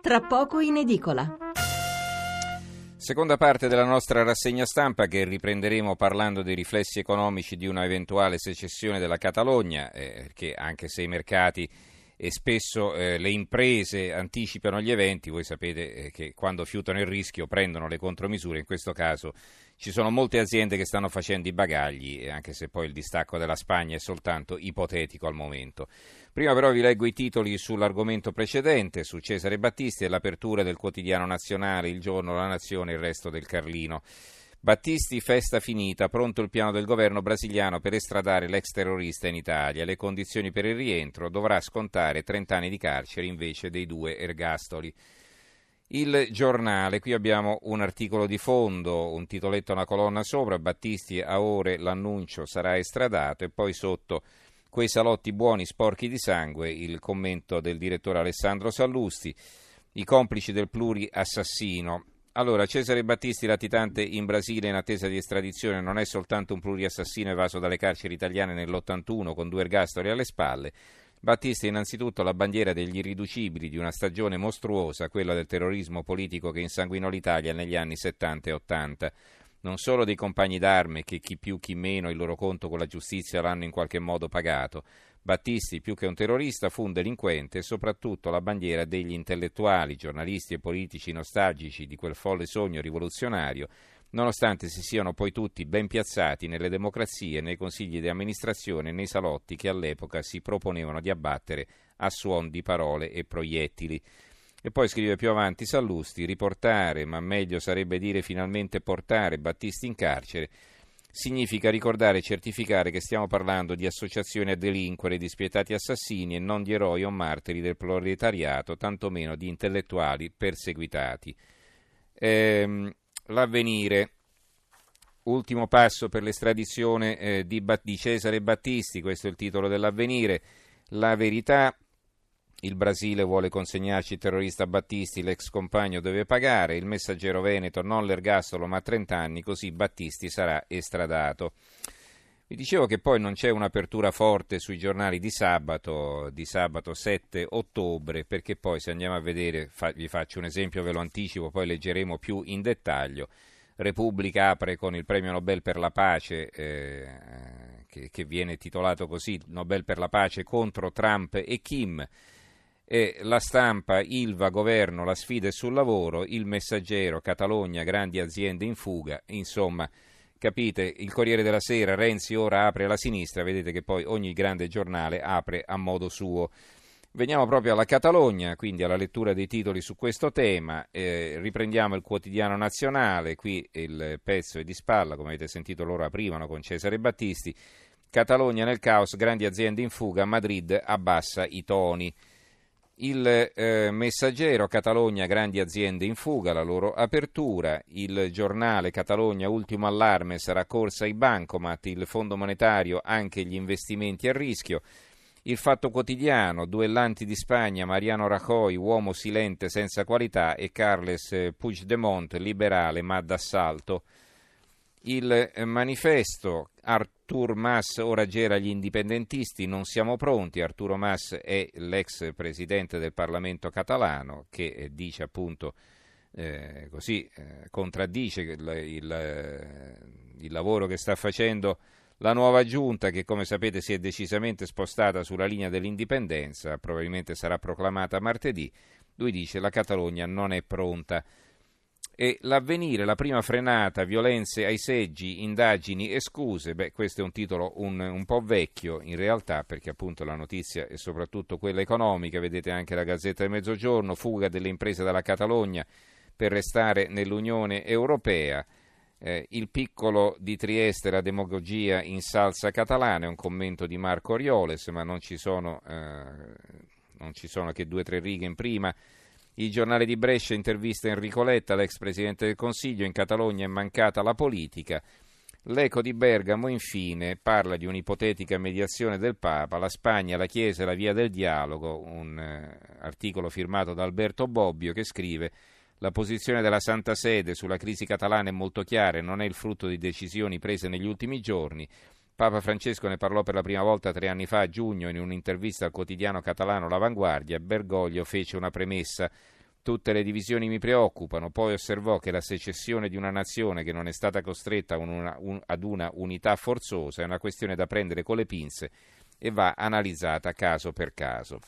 tra poco in edicola. Seconda parte della nostra rassegna stampa che riprenderemo parlando dei riflessi economici di una eventuale secessione della Catalogna, eh, che anche se i mercati e spesso eh, le imprese anticipano gli eventi, voi sapete eh, che quando fiutano il rischio prendono le contromisure, in questo caso ci sono molte aziende che stanno facendo i bagagli, anche se poi il distacco della Spagna è soltanto ipotetico al momento. Prima però vi leggo i titoli sull'argomento precedente, su Cesare Battisti e l'apertura del quotidiano nazionale, il giorno, la nazione e il resto del Carlino. Battisti, festa finita, pronto il piano del governo brasiliano per estradare l'ex terrorista in Italia. Le condizioni per il rientro dovrà scontare 30 anni di carcere invece dei due ergastoli. Il giornale, qui abbiamo un articolo di fondo, un titoletto, una colonna sopra, Battisti a ore l'annuncio sarà estradato e poi sotto quei salotti buoni sporchi di sangue, il commento del direttore Alessandro Sallusti, i complici del pluri assassino. Allora, Cesare Battisti, latitante in Brasile in attesa di estradizione, non è soltanto un pluriassassino evaso dalle carceri italiane nell'81 con due ergastoli alle spalle. Battisti è innanzitutto la bandiera degli irriducibili di una stagione mostruosa, quella del terrorismo politico che insanguinò l'Italia negli anni 70 e 80. Non solo dei compagni d'arme che chi più chi meno il loro conto con la giustizia l'hanno in qualche modo pagato, Battisti, più che un terrorista, fu un delinquente e soprattutto la bandiera degli intellettuali, giornalisti e politici nostalgici di quel folle sogno rivoluzionario, nonostante si siano poi tutti ben piazzati nelle democrazie, nei consigli di amministrazione e nei salotti che all'epoca si proponevano di abbattere a suon di parole e proiettili. E poi scrive più avanti Sallusti, riportare, ma meglio sarebbe dire finalmente portare Battisti in carcere, significa ricordare e certificare che stiamo parlando di associazioni a delinquere, di spietati assassini e non di eroi o martiri del proletariato, tantomeno di intellettuali perseguitati. Ehm, l'avvenire. Ultimo passo per l'estradizione eh, di, di Cesare Battisti, questo è il titolo dell'avvenire. La verità, il Brasile vuole consegnarci il terrorista Battisti, l'ex compagno deve pagare, il messaggero Veneto non l'ergastolo ma 30 anni, così Battisti sarà estradato. Vi dicevo che poi non c'è un'apertura forte sui giornali di sabato, di sabato 7 ottobre, perché poi se andiamo a vedere, fa, vi faccio un esempio, ve lo anticipo, poi leggeremo più in dettaglio. Repubblica apre con il premio Nobel per la pace, eh, che, che viene titolato così, Nobel per la pace contro Trump e Kim e la stampa, Ilva, governo, la sfida è sul lavoro, il messaggero, Catalogna, grandi aziende in fuga, insomma, capite, il Corriere della Sera, Renzi ora apre alla sinistra, vedete che poi ogni grande giornale apre a modo suo. Veniamo proprio alla Catalogna, quindi alla lettura dei titoli su questo tema. Eh, riprendiamo il quotidiano nazionale, qui il pezzo è di spalla, come avete sentito loro aprivano con Cesare Battisti. Catalogna nel caos, grandi aziende in fuga, Madrid abbassa i toni. Il eh, messaggero Catalogna, grandi aziende in fuga, la loro apertura. Il giornale Catalogna, ultimo allarme, sarà corsa ai bancomat. Il Fondo Monetario, anche gli investimenti a rischio. Il Fatto Quotidiano, duellanti di Spagna, Mariano Rajoy, uomo silente senza qualità, e Carles Puigdemont, liberale ma d'assalto. Il eh, manifesto, Artur Mas ora gera gli indipendentisti, non siamo pronti. Arturo Mas è l'ex presidente del Parlamento catalano che eh, dice appunto eh, così, eh, contraddice il, il, eh, il lavoro che sta facendo la nuova giunta che come sapete si è decisamente spostata sulla linea dell'indipendenza, probabilmente sarà proclamata martedì. Lui dice la Catalogna non è pronta e l'avvenire, la prima frenata, violenze ai seggi, indagini e scuse, beh questo è un titolo un, un, po' vecchio in realtà perché appunto la notizia è soprattutto quella economica, vedete anche la Gazzetta del Mezzogiorno, fuga delle imprese dalla Catalogna per restare nell'Unione Europea. Eh, il piccolo di Trieste, la demagogia in salsa catalana, è un commento di Marco Orioles, ma non ci sono, eh, non ci sono che due o tre righe in prima. Il giornale di Brescia intervista Enrico Letta, l'ex presidente del Consiglio, in Catalogna è mancata la politica. L'Eco di Bergamo, infine, parla di un'ipotetica mediazione del Papa, la Spagna, la Chiesa e la via del dialogo, un eh, articolo firmato da Alberto Bobbio che scrive la posizione della Santa Sede sulla crisi catalana è molto chiara e non è il frutto di decisioni prese negli ultimi giorni. Papa Francesco ne parlò per la prima volta tre anni fa a giugno in un'intervista al quotidiano catalano L'Avanguardia. Bergoglio fece una premessa. Tutte le divisioni mi preoccupano. Poi osservò che la secessione di una nazione che non è stata costretta una, un, ad una unità forzosa è una questione da prendere con le pinze e va analizzata caso per caso.